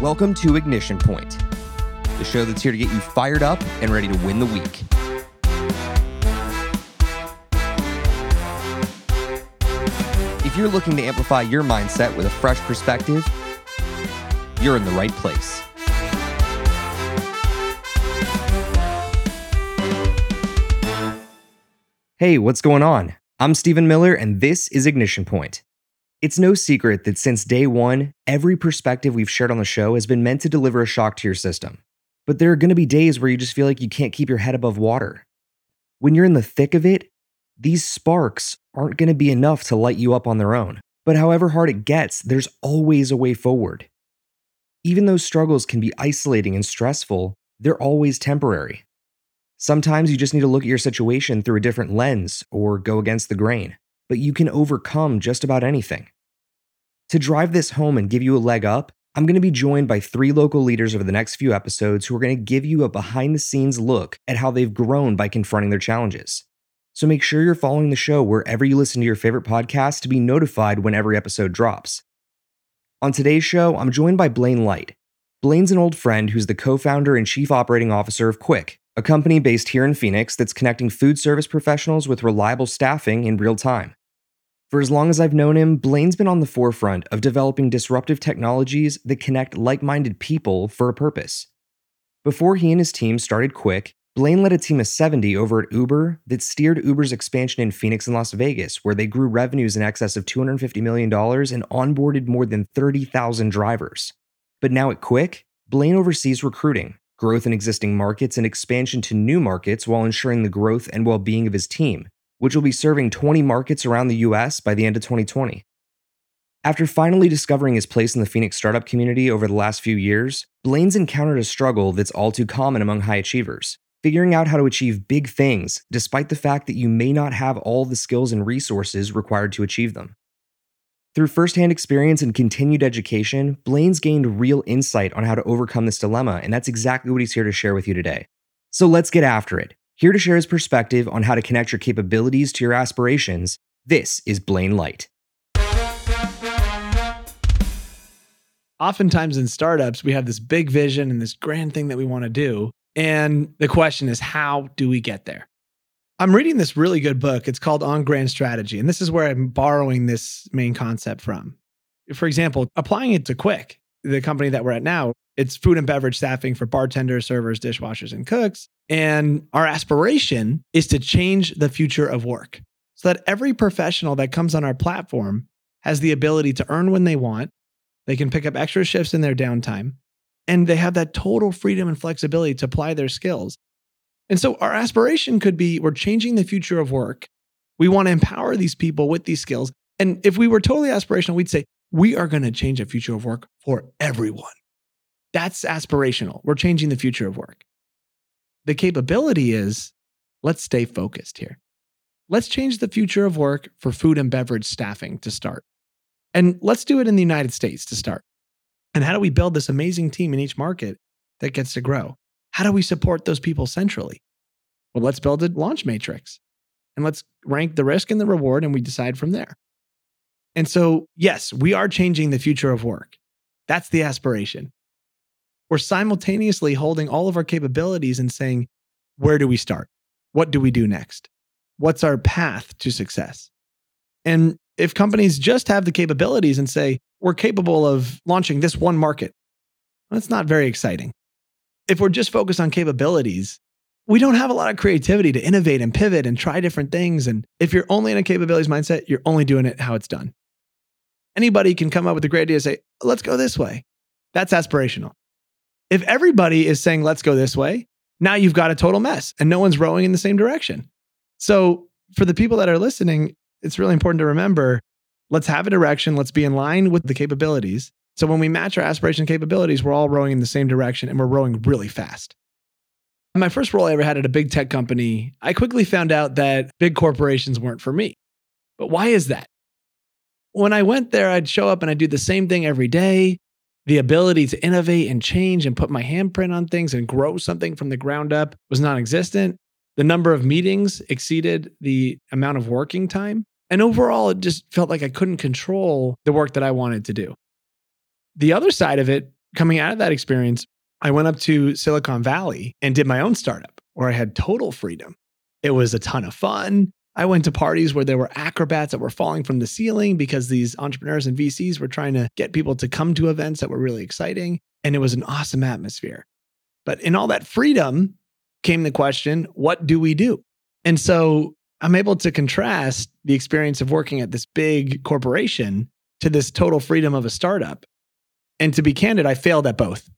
Welcome to Ignition Point, the show that's here to get you fired up and ready to win the week. If you're looking to amplify your mindset with a fresh perspective, you're in the right place. Hey, what's going on? I'm Stephen Miller, and this is Ignition Point. It's no secret that since day one, every perspective we've shared on the show has been meant to deliver a shock to your system. But there are going to be days where you just feel like you can't keep your head above water. When you're in the thick of it, these sparks aren't going to be enough to light you up on their own. But however hard it gets, there's always a way forward. Even though struggles can be isolating and stressful, they're always temporary. Sometimes you just need to look at your situation through a different lens or go against the grain, but you can overcome just about anything. To drive this home and give you a leg up, I'm going to be joined by three local leaders over the next few episodes who are going to give you a behind the scenes look at how they've grown by confronting their challenges. So make sure you're following the show wherever you listen to your favorite podcast to be notified when every episode drops. On today's show, I'm joined by Blaine Light. Blaine's an old friend who's the co founder and chief operating officer of Qwick, a company based here in Phoenix that's connecting food service professionals with reliable staffing in real time. For as long as I've known him, Blaine's been on the forefront of developing disruptive technologies that connect like minded people for a purpose. Before he and his team started Qwick, Blaine led a team of 70 over at Uber that steered Uber's expansion in Phoenix and Las Vegas, where they grew revenues in excess of $250 million and onboarded more than 30,000 drivers. But now at Qwick, Blaine oversees recruiting, growth in existing markets, and expansion to new markets while ensuring the growth and well being of his team, which will be serving 20 markets around the US by the end of 2020. After finally discovering his place in the Phoenix startup community over the last few years, Blaine's encountered a struggle that's all too common among high achievers figuring out how to achieve big things despite the fact that you may not have all the skills and resources required to achieve them. Through firsthand experience and continued education, Blaine's gained real insight on how to overcome this dilemma, and that's exactly what he's here to share with you today. So let's get after it. Here to share his perspective on how to connect your capabilities to your aspirations, this is Blaine Light. Oftentimes in startups, we have this big vision and this grand thing that we want to do. And the question is, how do we get there? I'm reading this really good book. It's called On Grand Strategy. And this is where I'm borrowing this main concept from. For example, applying it to Qwick, the company that we're at now, it's food and beverage staffing for bartenders, servers, dishwashers, and cooks. And our aspiration is to change the future of work so that every professional that comes on our platform has the ability to earn when they want. They can pick up extra shifts in their downtime and they have that total freedom and flexibility to apply their skills. And so our aspiration could be we're changing the future of work. We want to empower these people with these skills. And if we were totally aspirational, we'd say we are going to change the future of work for everyone. That's aspirational. We're changing the future of work. The capability is let's stay focused here. Let's change the future of work for food and beverage staffing to start. And let's do it in the United States to start. And how do we build this amazing team in each market that gets to grow? How do we support those people centrally? Well, let's build a launch matrix and let's rank the risk and the reward, and we decide from there. And so, yes, we are changing the future of work. That's the aspiration. We're simultaneously holding all of our capabilities and saying, where do we start? What do we do next? What's our path to success? And if companies just have the capabilities and say, we're capable of launching this one market. That's not very exciting. If we're just focused on capabilities, we don't have a lot of creativity to innovate and pivot and try different things. And if you're only in a capabilities mindset, you're only doing it how it's done. Anybody can come up with a great idea and say, let's go this way. That's aspirational. If everybody is saying, let's go this way, now you've got a total mess and no one's rowing in the same direction. So, for the people that are listening, it's really important to remember Let's have a direction. Let's be in line with the capabilities. So when we match our aspiration capabilities, we're all rowing in the same direction and we're rowing really fast. My first role I ever had at a big tech company, I quickly found out that big corporations weren't for me. But why is that? When I went there, I'd show up and I'd do the same thing every day. The ability to innovate and change and put my handprint on things and grow something from the ground up was non existent. The number of meetings exceeded the amount of working time. And overall, it just felt like I couldn't control the work that I wanted to do. The other side of it coming out of that experience, I went up to Silicon Valley and did my own startup where I had total freedom. It was a ton of fun. I went to parties where there were acrobats that were falling from the ceiling because these entrepreneurs and VCs were trying to get people to come to events that were really exciting. And it was an awesome atmosphere. But in all that freedom came the question what do we do? And so I'm able to contrast the experience of working at this big corporation to this total freedom of a startup. And to be candid, I failed at both.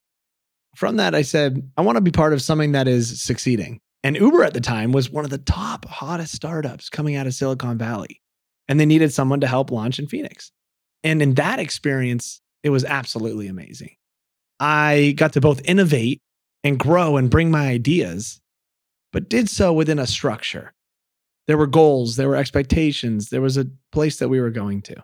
From that, I said, I want to be part of something that is succeeding. And Uber at the time was one of the top, hottest startups coming out of Silicon Valley. And they needed someone to help launch in Phoenix. And in that experience, it was absolutely amazing. I got to both innovate and grow and bring my ideas, but did so within a structure. There were goals, there were expectations, there was a place that we were going to.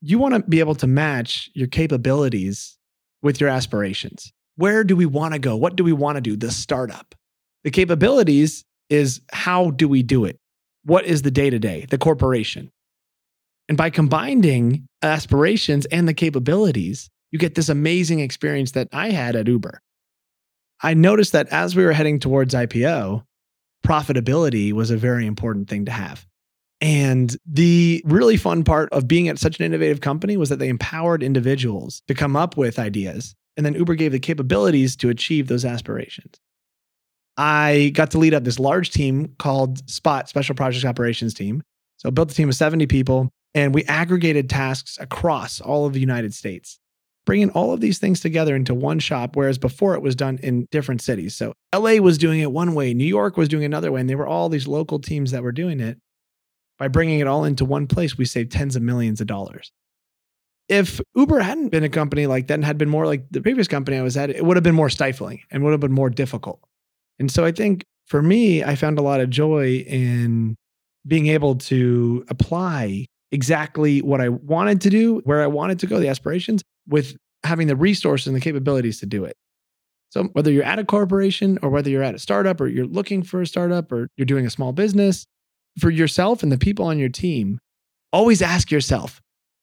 You want to be able to match your capabilities with your aspirations. Where do we want to go? What do we want to do? The startup. The capabilities is how do we do it? What is the day to day, the corporation? And by combining aspirations and the capabilities, you get this amazing experience that I had at Uber. I noticed that as we were heading towards IPO, profitability was a very important thing to have. And the really fun part of being at such an innovative company was that they empowered individuals to come up with ideas. And then Uber gave the capabilities to achieve those aspirations. I got to lead up this large team called SPOT, Special Projects Operations Team. So I built a team of 70 people and we aggregated tasks across all of the United States, bringing all of these things together into one shop, whereas before it was done in different cities. So LA was doing it one way, New York was doing another way, and they were all these local teams that were doing it. By bringing it all into one place, we saved tens of millions of dollars. If Uber hadn't been a company like that and had been more like the previous company I was at, it would have been more stifling and would have been more difficult. And so I think for me, I found a lot of joy in being able to apply exactly what I wanted to do, where I wanted to go, the aspirations, with having the resources and the capabilities to do it. So, whether you're at a corporation or whether you're at a startup or you're looking for a startup or you're doing a small business, for yourself and the people on your team, always ask yourself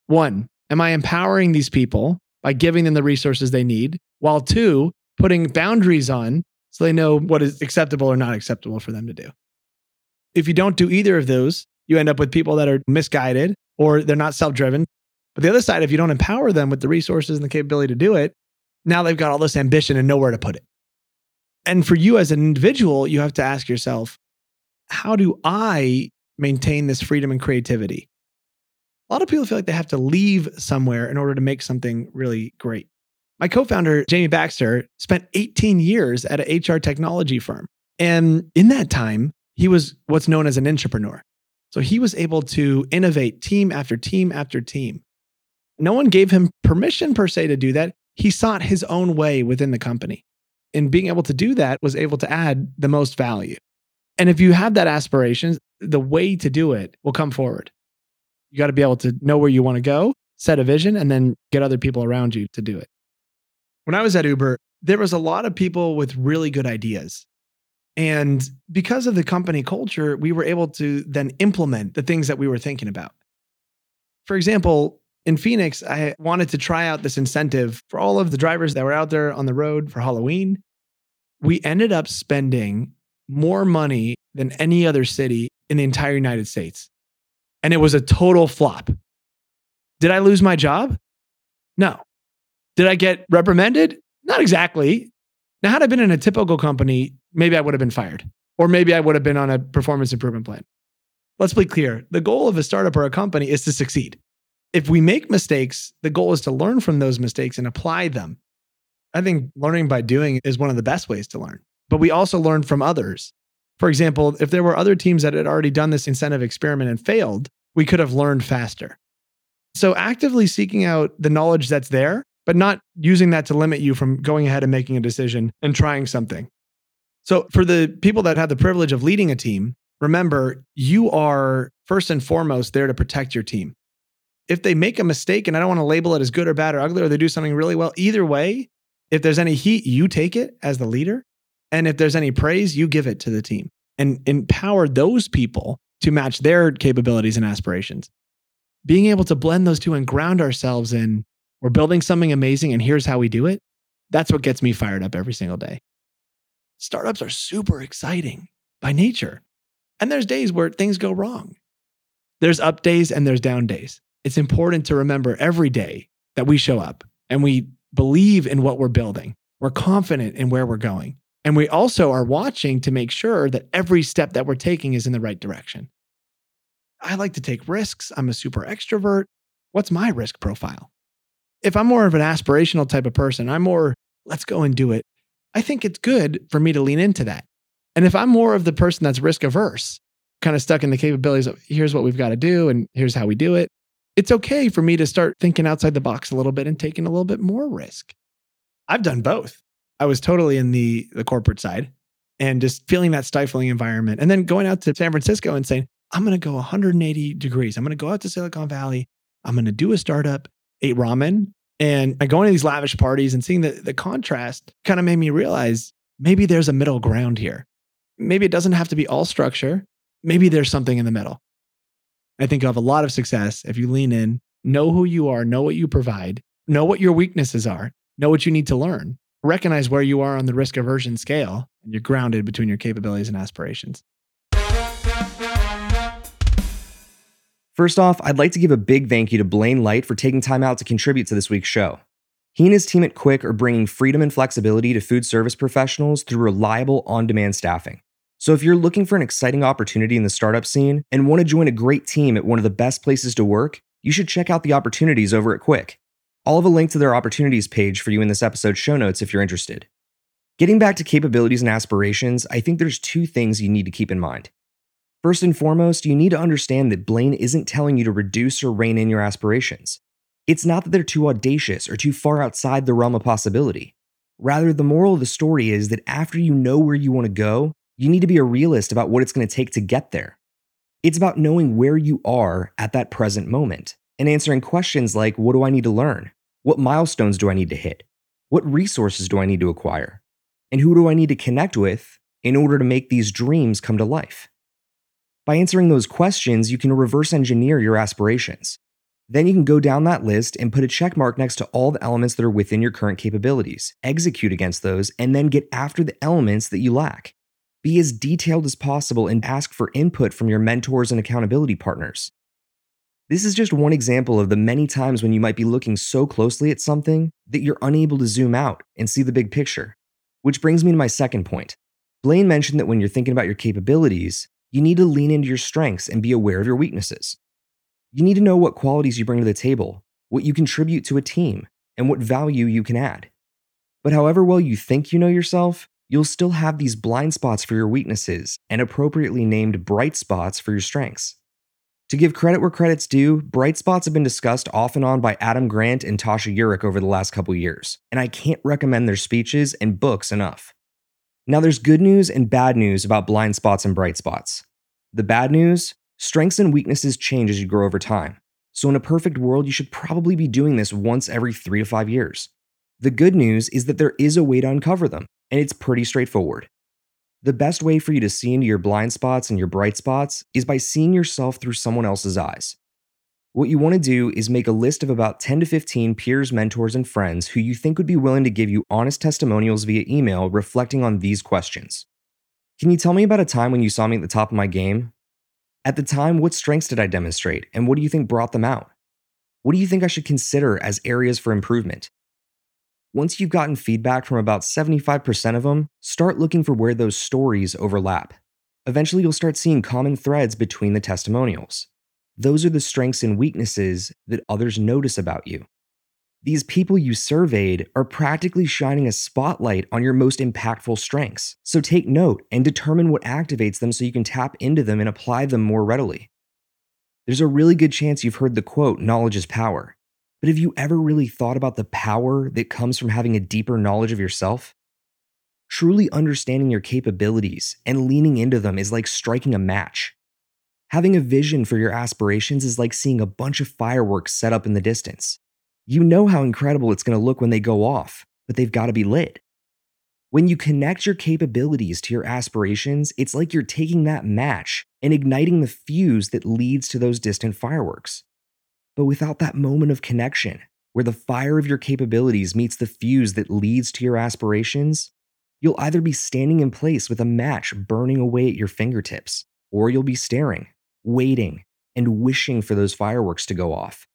one, am I empowering these people by giving them the resources they need? While two, putting boundaries on so they know what is acceptable or not acceptable for them to do. If you don't do either of those, you end up with people that are misguided or they're not self driven. But the other side, if you don't empower them with the resources and the capability to do it, now they've got all this ambition and nowhere to put it. And for you as an individual, you have to ask yourself, how do I maintain this freedom and creativity? A lot of people feel like they have to leave somewhere in order to make something really great. My co founder, Jamie Baxter, spent 18 years at an HR technology firm. And in that time, he was what's known as an intrapreneur. So he was able to innovate team after team after team. No one gave him permission per se to do that. He sought his own way within the company. And being able to do that was able to add the most value. And if you have that aspiration, the way to do it will come forward. You got to be able to know where you want to go, set a vision, and then get other people around you to do it. When I was at Uber, there was a lot of people with really good ideas. And because of the company culture, we were able to then implement the things that we were thinking about. For example, in Phoenix, I wanted to try out this incentive for all of the drivers that were out there on the road for Halloween. We ended up spending more money than any other city in the entire United States. And it was a total flop. Did I lose my job? No. Did I get reprimanded? Not exactly. Now, had I been in a typical company, maybe I would have been fired, or maybe I would have been on a performance improvement plan. Let's be clear the goal of a startup or a company is to succeed. If we make mistakes, the goal is to learn from those mistakes and apply them. I think learning by doing is one of the best ways to learn, but we also learn from others. For example, if there were other teams that had already done this incentive experiment and failed, we could have learned faster. So, actively seeking out the knowledge that's there but not using that to limit you from going ahead and making a decision and trying something. So, for the people that have the privilege of leading a team, remember you are first and foremost there to protect your team. If they make a mistake, and I don't want to label it as good or bad or ugly, or they do something really well, either way, if there's any heat, you take it as the leader. And if there's any praise, you give it to the team and empower those people to match their capabilities and aspirations. Being able to blend those two and ground ourselves in we're building something amazing and here's how we do it. That's what gets me fired up every single day. Startups are super exciting by nature. And there's days where things go wrong. There's up days and there's down days. It's important to remember every day that we show up and we believe in what we're building. We're confident in where we're going. And we also are watching to make sure that every step that we're taking is in the right direction. I like to take risks. I'm a super extrovert. What's my risk profile? If I'm more of an aspirational type of person, I'm more, let's go and do it. I think it's good for me to lean into that. And if I'm more of the person that's risk averse, kind of stuck in the capabilities of here's what we've got to do and here's how we do it, it's okay for me to start thinking outside the box a little bit and taking a little bit more risk. I've done both. I was totally in the the corporate side and just feeling that stifling environment and then going out to San Francisco and saying, I'm going to go 180 degrees. I'm going to go out to Silicon Valley. I'm going to do a startup, ate ramen, and going to these lavish parties and seeing the, the contrast kind of made me realize maybe there's a middle ground here. Maybe it doesn't have to be all structure. Maybe there's something in the middle. I think you'll have a lot of success if you lean in, know who you are, know what you provide, know what your weaknesses are, know what you need to learn, recognize where you are on the risk aversion scale, and you're grounded between your capabilities and aspirations. First off, I'd like to give a big thank you to Blaine Light for taking time out to contribute to this week's show. He and his team at Qwick are bringing freedom and flexibility to food service professionals through reliable on demand staffing. So if you're looking for an exciting opportunity in the startup scene and want to join a great team at one of the best places to work, you should check out the opportunities over at Qwick. I'll have a link to their opportunities page for you in this episode's show notes if you're interested. Getting back to capabilities and aspirations, I think there's two things you need to keep in mind. First and foremost, you need to understand that Blaine isn't telling you to reduce or rein in your aspirations. It's not that they're too audacious or too far outside the realm of possibility. Rather, the moral of the story is that after you know where you want to go, you need to be a realist about what it's going to take to get there. It's about knowing where you are at that present moment and answering questions like what do I need to learn? What milestones do I need to hit? What resources do I need to acquire? And who do I need to connect with in order to make these dreams come to life? By answering those questions, you can reverse engineer your aspirations. Then you can go down that list and put a check mark next to all the elements that are within your current capabilities, execute against those, and then get after the elements that you lack. Be as detailed as possible and ask for input from your mentors and accountability partners. This is just one example of the many times when you might be looking so closely at something that you're unable to zoom out and see the big picture. Which brings me to my second point. Blaine mentioned that when you're thinking about your capabilities, you need to lean into your strengths and be aware of your weaknesses. You need to know what qualities you bring to the table, what you contribute to a team, and what value you can add. But however well you think you know yourself, you'll still have these blind spots for your weaknesses and appropriately named bright spots for your strengths. To give credit where credit's due, bright spots have been discussed off and on by Adam Grant and Tasha Eurich over the last couple years, and I can't recommend their speeches and books enough. Now, there's good news and bad news about blind spots and bright spots. The bad news strengths and weaknesses change as you grow over time. So, in a perfect world, you should probably be doing this once every three to five years. The good news is that there is a way to uncover them, and it's pretty straightforward. The best way for you to see into your blind spots and your bright spots is by seeing yourself through someone else's eyes. What you want to do is make a list of about 10 to 15 peers, mentors, and friends who you think would be willing to give you honest testimonials via email reflecting on these questions. Can you tell me about a time when you saw me at the top of my game? At the time, what strengths did I demonstrate, and what do you think brought them out? What do you think I should consider as areas for improvement? Once you've gotten feedback from about 75% of them, start looking for where those stories overlap. Eventually, you'll start seeing common threads between the testimonials. Those are the strengths and weaknesses that others notice about you. These people you surveyed are practically shining a spotlight on your most impactful strengths. So take note and determine what activates them so you can tap into them and apply them more readily. There's a really good chance you've heard the quote, knowledge is power. But have you ever really thought about the power that comes from having a deeper knowledge of yourself? Truly understanding your capabilities and leaning into them is like striking a match. Having a vision for your aspirations is like seeing a bunch of fireworks set up in the distance. You know how incredible it's going to look when they go off, but they've got to be lit. When you connect your capabilities to your aspirations, it's like you're taking that match and igniting the fuse that leads to those distant fireworks. But without that moment of connection, where the fire of your capabilities meets the fuse that leads to your aspirations, you'll either be standing in place with a match burning away at your fingertips, or you'll be staring, waiting, and wishing for those fireworks to go off.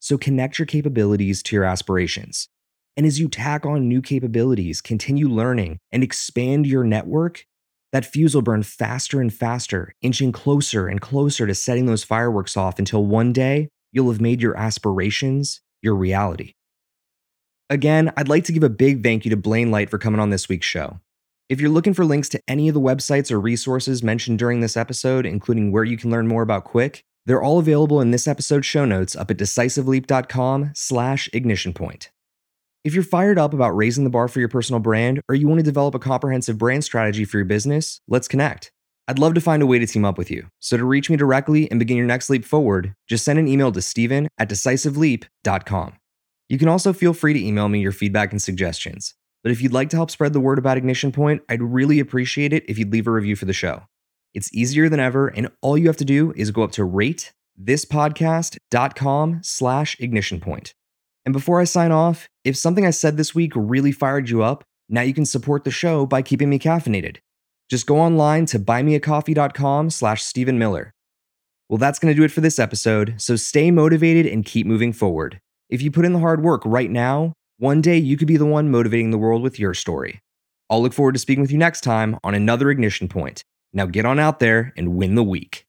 So connect your capabilities to your aspirations. And as you tack on new capabilities, continue learning, and expand your network, that fuse will burn faster and faster, inching closer and closer to setting those fireworks off until one day you'll have made your aspirations your reality. Again, I'd like to give a big thank you to Blaine Light for coming on this week's show. If you're looking for links to any of the websites or resources mentioned during this episode, including where you can learn more about Qwick, they're all available in this episode's show notes up at decisiveleap.com slash ignition point. If you're fired up about raising the bar for your personal brand or you want to develop a comprehensive brand strategy for your business, let's connect. I'd love to find a way to team up with you. So to reach me directly and begin your next leap forward, just send an email to stephen at decisiveleap.com. You can also feel free to email me your feedback and suggestions. But if you'd like to help spread the word about Ignition Point, I'd really appreciate it if you'd leave a review for the show. It's easier than ever, and all you have to do is go up to ratethispodcast.com slash ignition point. And before I sign off, if something I said this week really fired you up, now you can support the show by keeping me caffeinated. Just go online to buymeacoffee.com slash Stephen Miller. Well, that's going to do it for this episode, so stay motivated and keep moving forward. If you put in the hard work right now, one day you could be the one motivating the world with your story. I'll look forward to speaking with you next time on another Ignition Point. Now get on out there and win the week.